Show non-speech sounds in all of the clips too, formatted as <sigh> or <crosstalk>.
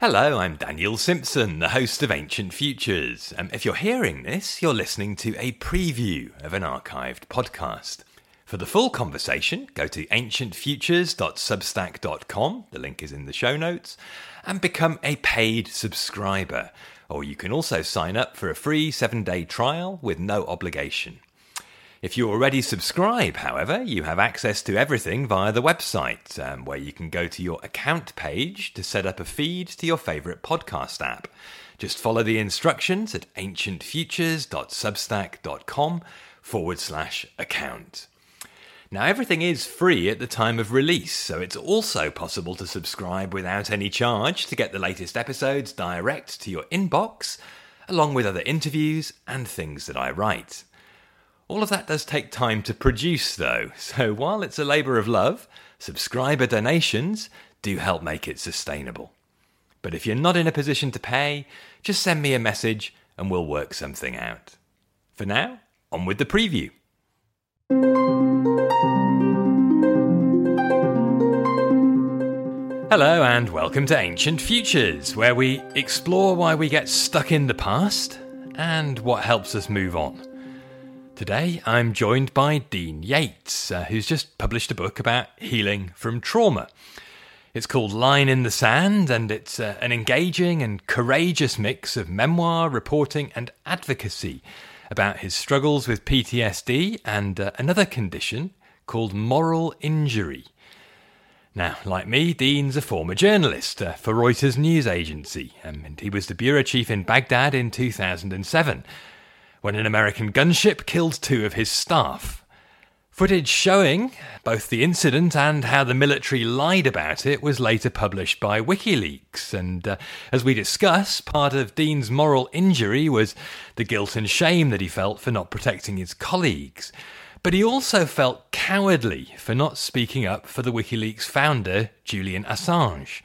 Hello, I'm Daniel Simpson, the host of Ancient Futures. Um, if you're hearing this, you're listening to a preview of an archived podcast. For the full conversation, go to ancientfutures.substack.com, the link is in the show notes, and become a paid subscriber. Or you can also sign up for a free seven day trial with no obligation. If you already subscribe, however, you have access to everything via the website, um, where you can go to your account page to set up a feed to your favourite podcast app. Just follow the instructions at ancientfutures.substack.com forward slash account. Now, everything is free at the time of release, so it's also possible to subscribe without any charge to get the latest episodes direct to your inbox, along with other interviews and things that I write. All of that does take time to produce, though, so while it's a labour of love, subscriber donations do help make it sustainable. But if you're not in a position to pay, just send me a message and we'll work something out. For now, on with the preview. Hello, and welcome to Ancient Futures, where we explore why we get stuck in the past and what helps us move on. Today, I'm joined by Dean Yates, uh, who's just published a book about healing from trauma. It's called Line in the Sand, and it's uh, an engaging and courageous mix of memoir, reporting, and advocacy about his struggles with PTSD and uh, another condition called moral injury. Now, like me, Dean's a former journalist uh, for Reuters news agency, um, and he was the bureau chief in Baghdad in 2007 when an American gunship killed two of his staff. Footage showing both the incident and how the military lied about it was later published by WikiLeaks. And uh, as we discuss, part of Dean's moral injury was the guilt and shame that he felt for not protecting his colleagues. But he also felt cowardly for not speaking up for the WikiLeaks founder, Julian Assange.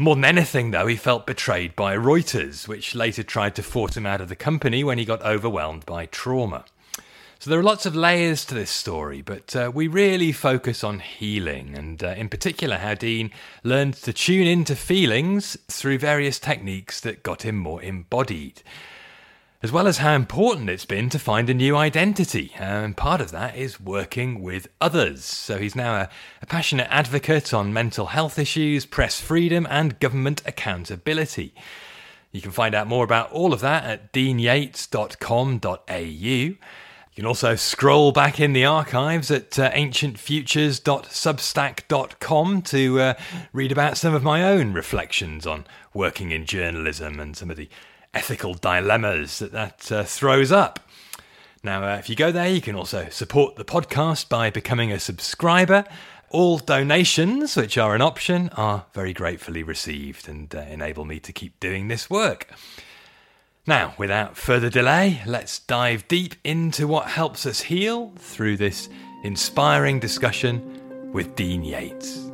More than anything, though, he felt betrayed by Reuters, which later tried to force him out of the company when he got overwhelmed by trauma. So there are lots of layers to this story, but uh, we really focus on healing, and uh, in particular, how Dean learned to tune into feelings through various techniques that got him more embodied as well as how important it's been to find a new identity. And part of that is working with others. So he's now a, a, passionate advocate on mental health issues, press freedom, and government accountability. You can find out more about all of that at deanyates.com.au. You can also scroll back in the archives at uh, ancientfutures.substack.com to uh, read about some of my own reflections on working in journalism and some of the ethical dilemmas that that uh, throws up. Now, uh, if you go there, you can also support the podcast by becoming a subscriber. All donations, which are an option, are very gratefully received and uh, enable me to keep doing this work. Now, without further delay, let's dive deep into what helps us heal through this inspiring discussion with Dean Yates.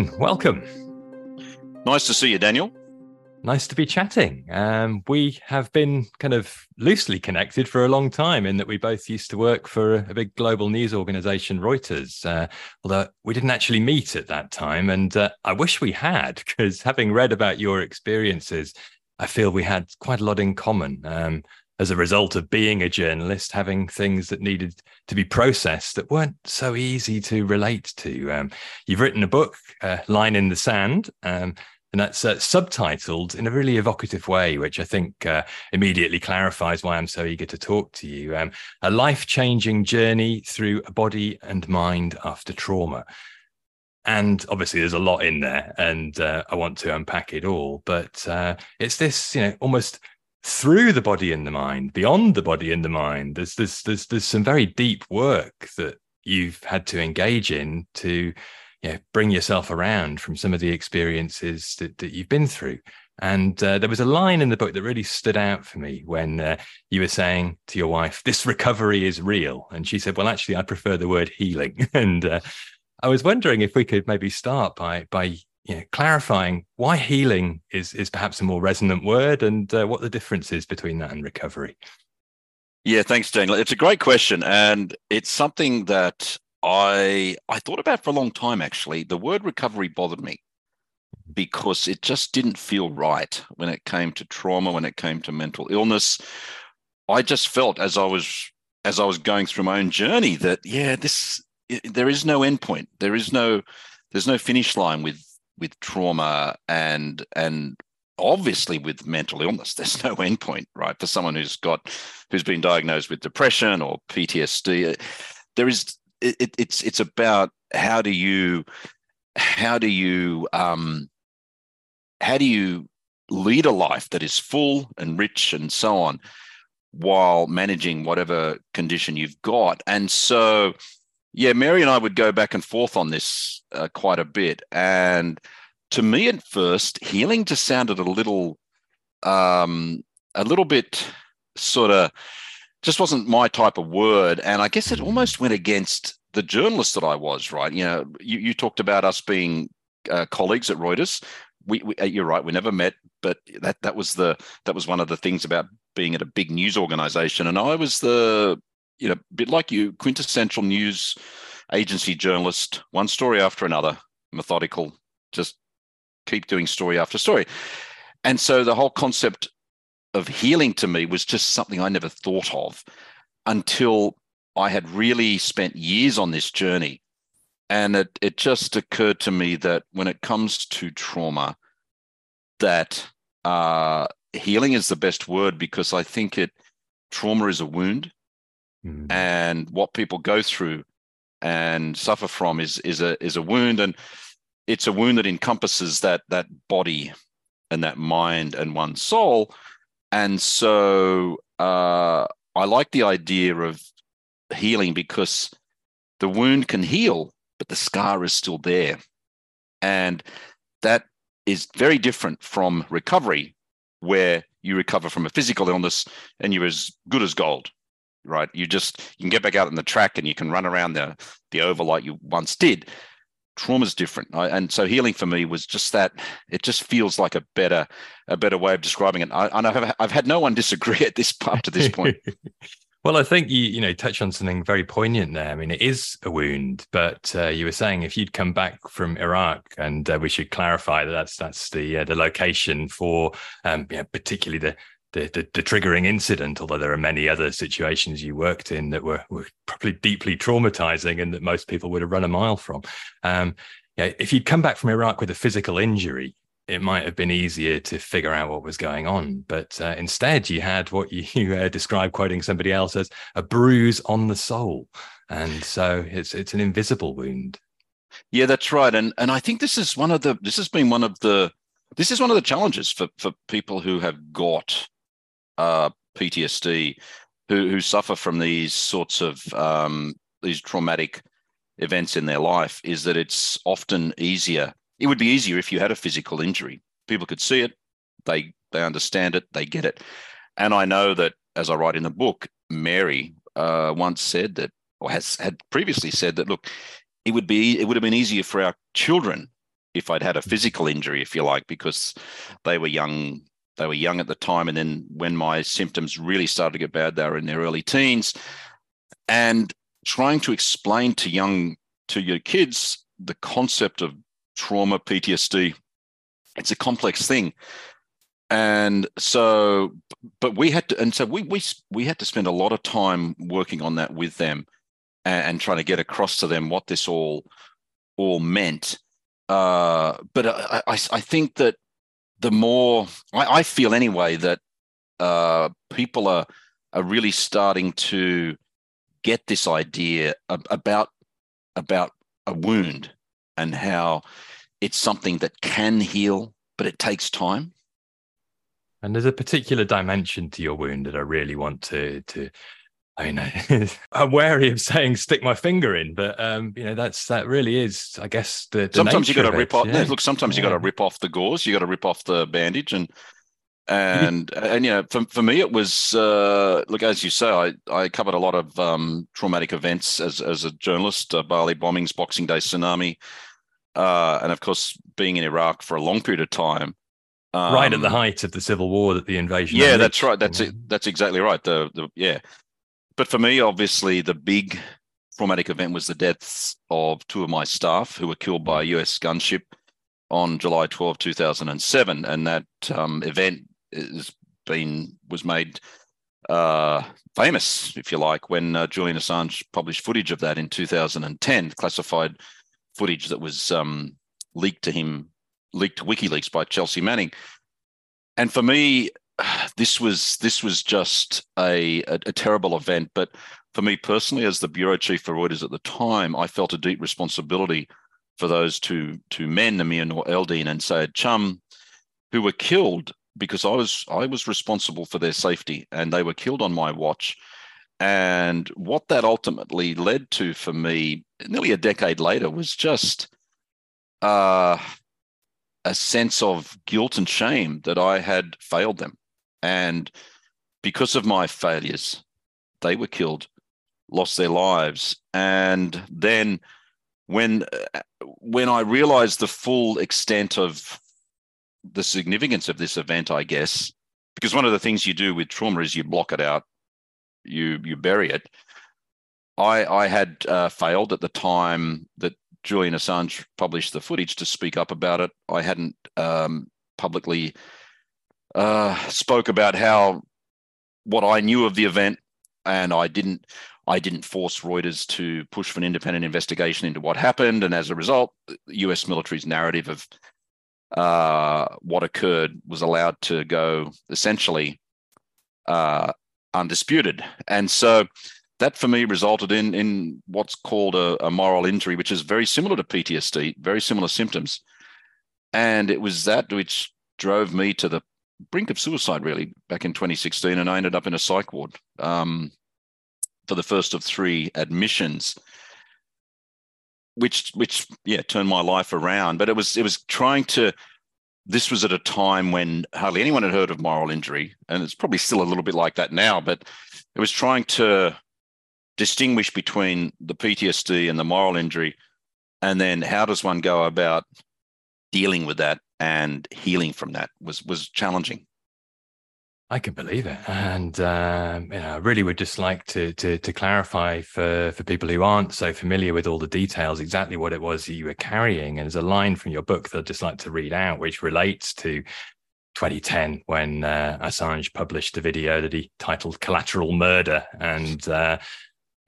Dean, welcome. Nice to see you, Daniel. Nice to be chatting. Um, we have been kind of loosely connected for a long time in that we both used to work for a, big global news organization, Reuters, uh, although we didn't actually meet at that time. And uh, I wish we had, <laughs> because having read about your experiences, I feel we had quite a lot in common. Um, as a result of being a journalist, having things that needed to be processed that weren't so easy to relate to. Um, you've written a book, uh, Line in the Sand, um, and that's uh, subtitled in a really evocative way, which I think uh, immediately clarifies why I'm so eager to talk to you. Um, a life changing journey through a body and mind after trauma. And obviously, there's a lot in there, and uh, I want to unpack it all. But uh, it's this, you know, almost through the body and the mind, beyond the body and the mind. There's there's there's there's some very deep work that you've had to engage in to you know, bring yourself around from some of the experiences that, that you've been through. And uh, there was a line in the book that really stood out for me when uh, you were saying to your wife, "This recovery is real," and she said, "Well, actually, I prefer the word healing." <laughs> and uh, I was wondering if we could maybe start by by you know, clarifying why healing is is perhaps a more resonant word and uh, what the difference is between that and recovery. Yeah, thanks, Daniel. It's a great question, and it's something that I I thought about for a long time actually. The word recovery bothered me because it just didn't feel right when it came to trauma, when it came to mental illness. I just felt as I was as I was going through my own journey that yeah, this there is no endpoint. There is no there's no finish line with with trauma and and obviously with mental illness. <laughs> There's no endpoint right? For someone who's got who's been diagnosed with depression or ptsd there is it, it's it's about how do you how do you um how do you lead a life that is full and rich and so on while managing whatever condition you've got? And so yeah mary and i would go back and forth on this uh, quite a bit. And to me at first healing just sounded a little um a little bit sort of just wasn't my type of word. And i guess it almost went against the journalist that i was right? You know you, you talked about us being uh, colleagues at reuters. We, we, uh, you're right we never met but that that was the that was one of the things about being at a big news organization. And i was the you know a bit like you quintessential news agency journalist one story after another methodical just keep doing story after story and so the whole concept of healing to me was just something i never thought of until i had really spent years on this journey and it, it just occurred to me that when it comes to trauma that uh, healing is the best word because i think it trauma is a wound. And what people go through and suffer from is is a is a wound. And it's a wound that encompasses that that body and that mind and one soul. And so uh, i like the idea of healing because the wound can heal but the scar is still there. And that is very different from recovery, where you recover from a physical illness and you're as good as gold, right? You just you can get back out on the track and you can run around the the oval like you once did. Trauma is different, and so healing for me was just that. It just feels like a better a better way of describing it. I, and I've I've had no one <laughs> disagree at this up to this point. <laughs> Well, I think you you know touch on something very poignant there. I mean, it is a wound, but uh, you were saying if you'd come back from Iraq, and uh, we should clarify that that's that's the uh, the location for um, yeah, particularly the, the, the the triggering incident. Although there are many other situations you worked in that were were probably deeply traumatizing and that most people would have run a mile from. Um, yeah, if you'd come back from Iraq with a physical injury, it might have been easier to figure out what was going on. But uh, instead, you had what you, <laughs> you uh, described, quoting somebody else, as a bruise on the soul, and so it's it's an invisible wound. Yeah, that's right, and and I think this is one of the this has been one of the this is one of the challenges for for people who have got uh, PTSD, who who suffer from these sorts of um, these traumatic events in their life, is that it's often easier it would be easier if you had a physical injury. People could see it, they they understand it, they get it. And I know that as I write in the book, Mary uh, once said that, or has had previously said that, look, it would be it would have been easier for our children if I'd had a physical injury, if you like, because they were young. They were young at the time, and then when my symptoms really started to get bad, they were in their early teens. And trying to explain to young to your kids the concept of trauma, PTSD. It's a complex thing. And so, but we had to, and so we we we had to spend a lot of time working on that with them, and, and trying to get across to them what this all all meant. Uh, but I, I, I think that the more I, I feel anyway that uh, people are are really starting to get this idea about about a wound and how it's something that can heal, but it takes time. And there's a particular dimension to your wound that I really want to to I know <laughs> I'm wary of saying stick my finger in, but um, you know that's that really is, I guess. The, the sometimes you got to rip off. Yeah. Look, sometimes yeah. you got to rip off the gauze. You got to rip off the bandage, and <laughs> and and you know, for for me, it was uh, look as you say, I I covered a lot of um, traumatic events as as a journalist, uh, Bali bombings, Boxing Day tsunami, uh, and of course, being in Iraq for a long period of time. Um, right at the um, height of the civil war, that the invasion. Yeah, that's right. That's it. That's exactly right. The the yeah, but for me, obviously, the big traumatic event was the deaths of two of my staff who were killed by a US gunship on July 12, 2007. And that um, event has been was made uh, famous, if you like, when uh, Julian Assange published footage of that in 2010, classified footage that was um, leaked to him, leaked to WikiLeaks by Chelsea Manning. And for me, <sighs> this was this was just a, a, a terrible event. But for me personally, as the bureau chief for Reuters at the time, I felt a deep responsibility for those two two men, Namir Noor-Eldeen and Saeed Chmagh, who were killed because I was I was responsible for their safety, and they were killed on my watch. And what that ultimately led to for me, nearly a decade later, was just uh, a sense of guilt and shame that I had failed them. And because of my failures, they were killed, lost their lives. And then when when I realized the full extent of the significance of this event, I guess, because one of the things you do with trauma is you block it out, you you bury it. I I had uh, failed at the time that Julian Assange published the footage to speak up about it. I hadn't um, publicly uh, spoke about how what I knew of the event, and I didn't. I didn't force Reuters to push for an independent investigation into what happened, and as a result, the U.S. military's narrative of uh, what occurred was allowed to go essentially uh, undisputed, and so that for me resulted in in what's called a, a moral injury, which is very similar to PTSD, very similar symptoms, and it was that which drove me to the brink of suicide really back in 2016 and i ended up in a psych ward um, for the first of three admissions which which yeah turned my life around. But it was it was trying to this was at a time when hardly anyone had heard of moral injury and it's probably still a little bit like that now but it was trying to distinguish between the PTSD and the moral injury and then how does one go about dealing with that and healing from that was was challenging. I can believe it, and um, you know, I really would just like to, to to clarify for for people who aren't so familiar with all the details exactly what it was you were carrying. And there's a line from your book that I'd just like to read out, which relates to 2010 when uh, Assange published a video that he titled "Collateral Murder," and uh,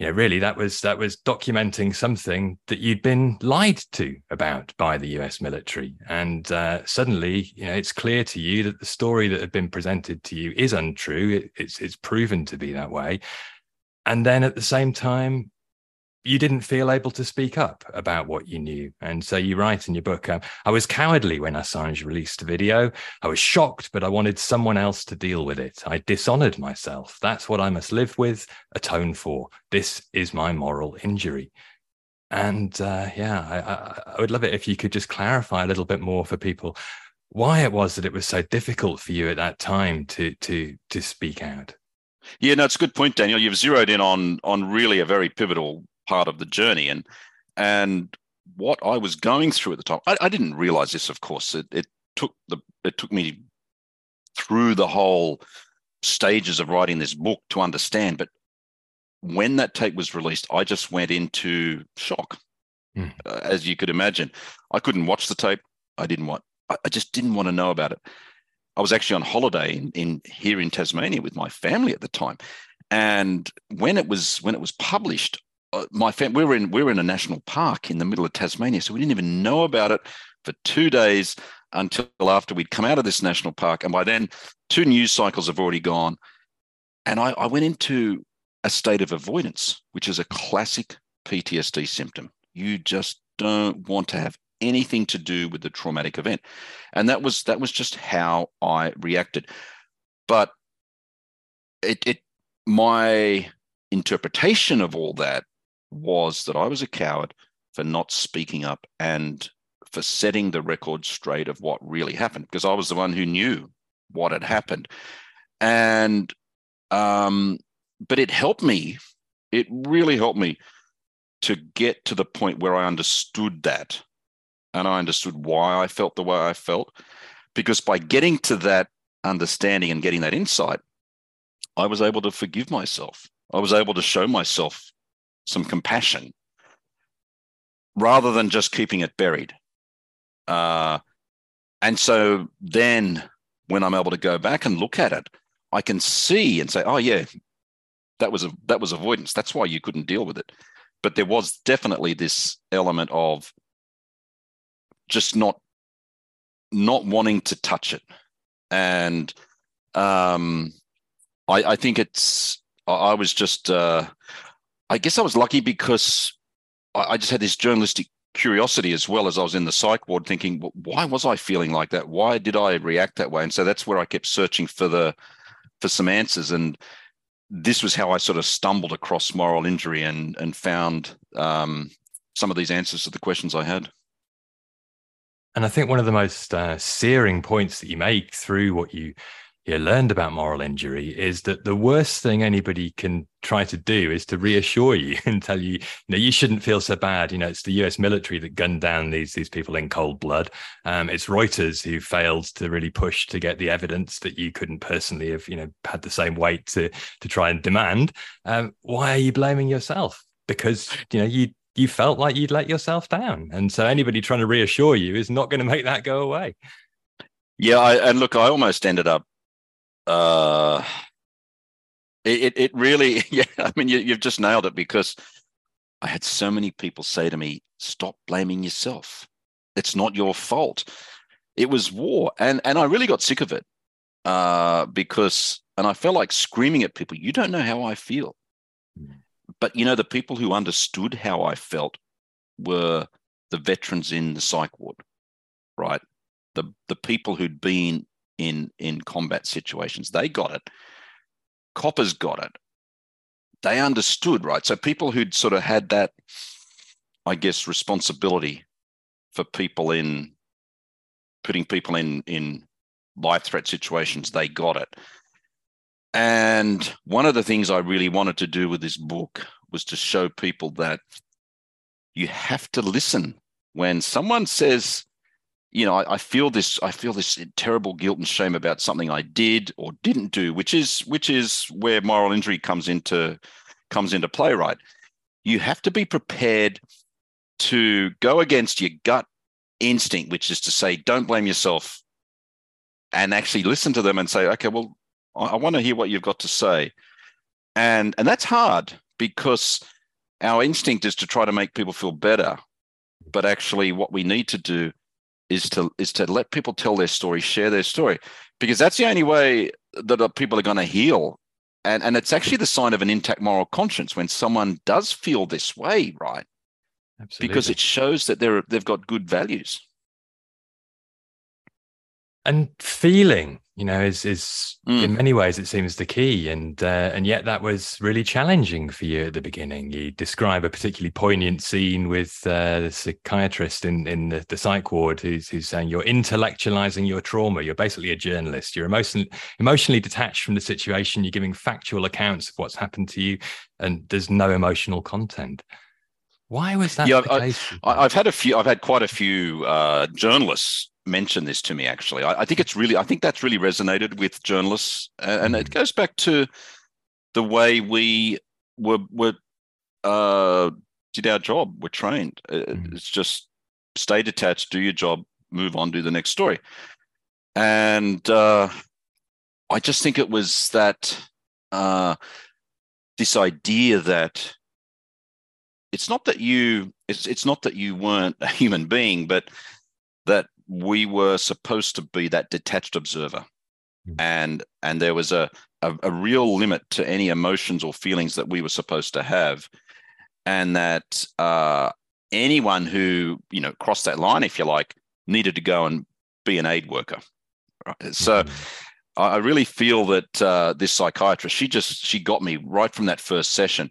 you know, really that was that was documenting something that you'd been lied to about by the U.S. military, and uh, suddenly, you know, it's clear to you that the story that had been presented to you is untrue. It, it's it's proven to be that way, and then at the same time, you didn't feel able to speak up about what you knew. And so you write in your book, um, I was cowardly when Assange released a video. I was shocked, but I wanted someone else to deal with it. I dishonored myself. That's what I must live with, atone for. This is my moral injury. And uh, yeah, I, I, I would love it if you could just clarify a little bit more for people why it was that it was so difficult for you at that time to to to speak out. Yeah, no, it's a good point, Daniel. You've zeroed in on on really a very pivotal part of the journey. And and what I was going through at the time, I, I didn't realize this, of course. It, it took the it took me through the whole stages of writing this book to understand. But when that tape was released, I just went into shock, mm. uh, as you could imagine. I couldn't watch the tape. I didn't want. I just didn't want to know about it. I was actually on holiday in, in here in Tasmania with my family at the time, and when it was when it was published, Uh, my family, we were in we were in a national park in the middle of Tasmania, so we didn't even know about it for two days until after we'd come out of this national park. And by then, two news cycles have already gone, and I, I went into a state of avoidance, which is a classic PTSD symptom. You just don't want to have anything to do with the traumatic event, and that was that was just how I reacted. But it, it my interpretation of all that was that I was a coward for not speaking up and for setting the record straight of what really happened because I was the one who knew what had happened. And, um, but it helped me, it really helped me to get to the point where I understood that and I understood why I felt the way I felt. Because by getting to that understanding and getting that insight, I was able to forgive myself. I was able to show myself some compassion rather than just keeping it buried. Uh, and so then when I'm able to go back and look at it, I can see and say, oh yeah, that was a that was avoidance. That's why you couldn't deal with it. But there was definitely this element of just not not wanting to touch it. And um I, I think it's I was just uh I guess I was lucky because I, I just had this journalistic curiosity as well as I was in the psych ward thinking, why was I feeling like that? Why did I react that way? And so that's where I kept searching for the for some answers. And this was how I sort of stumbled across moral injury and and found um, some of these answers to the questions I had. And I think one of the most uh, searing points that you make through what you you learned about moral injury is that the worst thing anybody can try to do is to reassure you <laughs> and tell you, you know, you shouldn't feel so bad. You know, it's the US military that gunned down these these people in cold blood. Um, it's Reuters who failed to really push to get the evidence that you couldn't personally have, you know, had the same weight to to try and demand. Um, why are you blaming yourself? Because you know you you felt like you'd let yourself down, and so anybody trying to reassure you is not going to make that go away. Yeah, I, and look, I almost ended up uh, it, it really, <laughs> yeah, I mean, you, you've just nailed it because I had so many people say to me, stop blaming yourself. It's not your fault. It was war. And, and I really got sick of it uh, because, and I felt like screaming at people, you don't know how I feel. Mm. But, you know, the people who understood how I felt were the veterans in the psych ward, right? The, the people who'd been in in combat situations. They got it. Coppers got it. They understood, right? So people who'd sort of had that, I guess, responsibility for people in putting people in in life threat situations, they got it. And one of the things I really wanted to do with this book was to show people that you have to listen when someone says you know, I, I, feel this, I feel this terrible guilt and shame about something I did or didn't do, which is which is where moral injury comes into comes into play, right? You have to be prepared to go against your gut instinct, which is to say, don't blame yourself, and actually listen to them and say, okay, well, I, I want to hear what you've got to say, and and that's hard because our instinct is to try to make people feel better, but actually, what we need to do is to is to let people tell their story, share their story, because that's the only way that uh, people are going to heal. And and it's actually the sign of an intact moral conscience when someone does feel this way, right? Absolutely. Because it shows that they're they've got good values. And feeling you know, is is mm. in many ways it seems the key, and uh, and yet that was really challenging for you at the beginning. You describe a particularly poignant scene with uh, the psychiatrist in in the, the psych ward who's who's saying you're intellectualizing your trauma. You're basically a journalist. You're emotionally emotionally detached from the situation. You're giving factual accounts of what's happened to you, and there's no emotional content. Why was that? Yeah, I, have had a few. I've had quite a few uh, journalists mention this to me actually I, I, think it's really i think that's really resonated with journalists and it mm. goes back to the way we were were uh, did our job we're trained mm. it's just stay detached do your job move on do the next story and uh, i just think it was that uh, this idea that it's not that you it's, it's not that you weren't a human being but that we were supposed to be that detached observer mm. and and there was a, a, a real limit to any emotions or feelings that we were supposed to have and that uh, anyone who you know crossed that line if you like needed to go and be an aid worker right? so mm-hmm. I really feel that uh, this psychiatrist, she just she got me right from that first session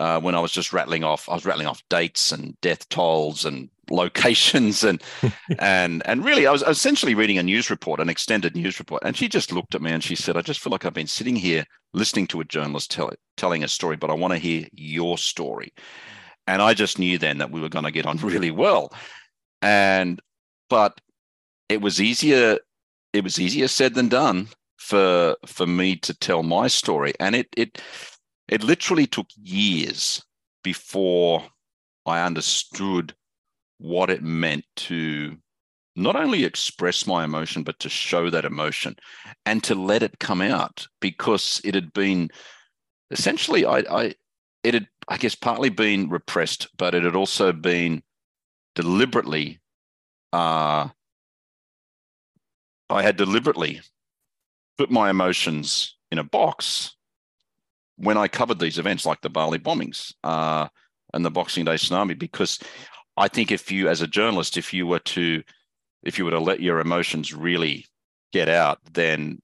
uh, when I was just rattling off. I was rattling off dates and death tolls and <laughs> locations and <laughs> and and really I was essentially reading a news report, an extended news report, and she just looked at me and she said, "I just feel like I've been sitting here listening to a journalist tell telling a story, but I want to hear your story." And I just knew then that we were going to get on <laughs> really well, and but it was easier it was easier said than done for for me to tell my story, and it it it literally took years before I understood what it meant to not only express my emotion, but to show that emotion and to let it come out because it had been essentially, I, I it had, I guess, partly been repressed, but it had also been deliberately, uh, I had deliberately put my emotions in a box when I covered these events like the Bali bombings uh, and the Boxing Day tsunami, because I think if you, as a journalist, if you were to if you were to let your emotions really get out, then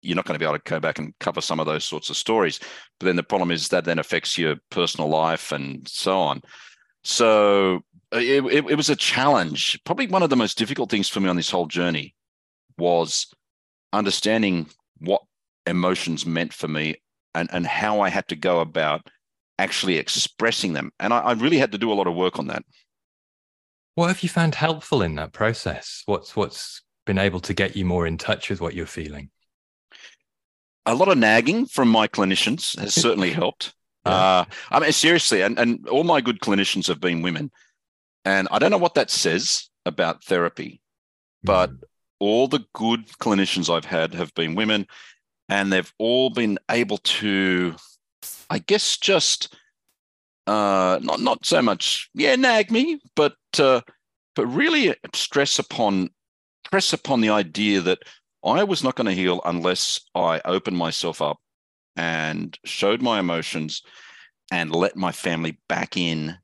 you're not going to be able to go back and cover some of those sorts of stories. But then the problem is that then affects your personal life and so on. So uh, it, it, it was a challenge. Probably one of the most difficult things for me on this whole journey was understanding what emotions meant for me and, and how I had to go about actually expressing them. And I, I really had to do a lot of work on that. What have you found helpful in that process? What's what's been able to get you more in touch with what you're feeling? A lot of nagging from my clinicians has certainly <laughs> helped. Yeah. Uh, I mean, seriously, and, and all my good clinicians have been women. And I don't know what that says about therapy, but mm. all the good clinicians I've had have been women, and they've all been able to, I guess, just uh, not not so much, yeah, nag me, but uh, but really stress upon press upon the idea that I was not going to heal unless I opened myself up and showed my emotions and let my family back in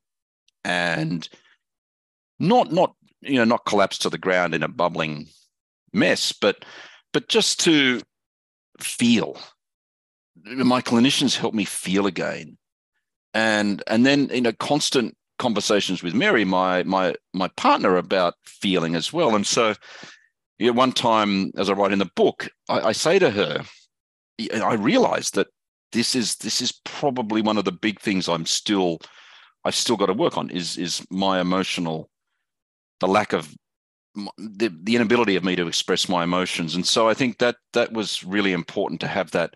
and not not you know not collapse to the ground in a bubbling mess but but just to feel my clinicians help me feel again and and then you know constant conversations with Mary, my my my partner, about feeling as well. And so, you know, one time, as I write in the book, I, I say to her, I realize that this is this is probably one of the big things I'm still I've still got to work on is is my emotional the lack of the, the inability of me to express my emotions and so i think that that was really important to have that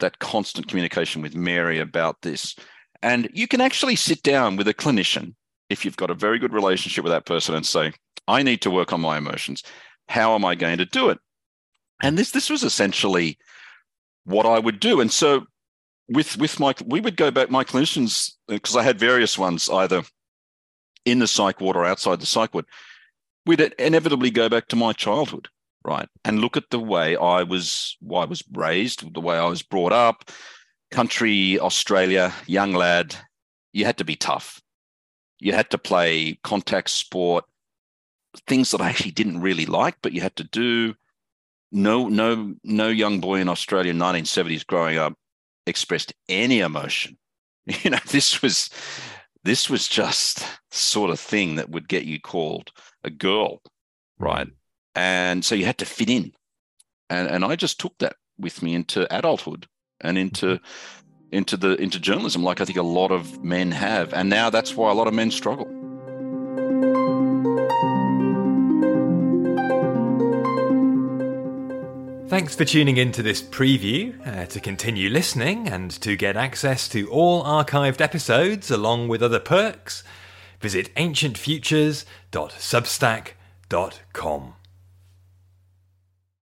that constant communication with mary about this and you can actually sit down with a clinician if you've got a very good relationship with that person and say, I need to work on my emotions. How am I going to do it? And this this was essentially what I would do. And so with with my we would go back my clinicians uh, because I had various ones either in the psych ward or outside the psych ward. We'd inevitably go back to my childhood, right, and look at the way I was why I was raised, the way I was brought up, country Australia, young lad, you had to be tough. You had to play contact sport, things that I actually didn't really like, but you had to do. No, no, no young boy in Australia in 1970s growing up expressed any emotion. <laughs> You know, this was this was just sort of thing that would get you called a girl, right? And so you had to fit in. And and I just took that with me into adulthood and into mm-hmm. into the into journalism like I think a lot of men have. And now that's why a lot of men struggle. Thanks for tuning in to this preview. Uh, to continue listening and to get access to all archived episodes along with other perks, visit ancientfutures.substack.com.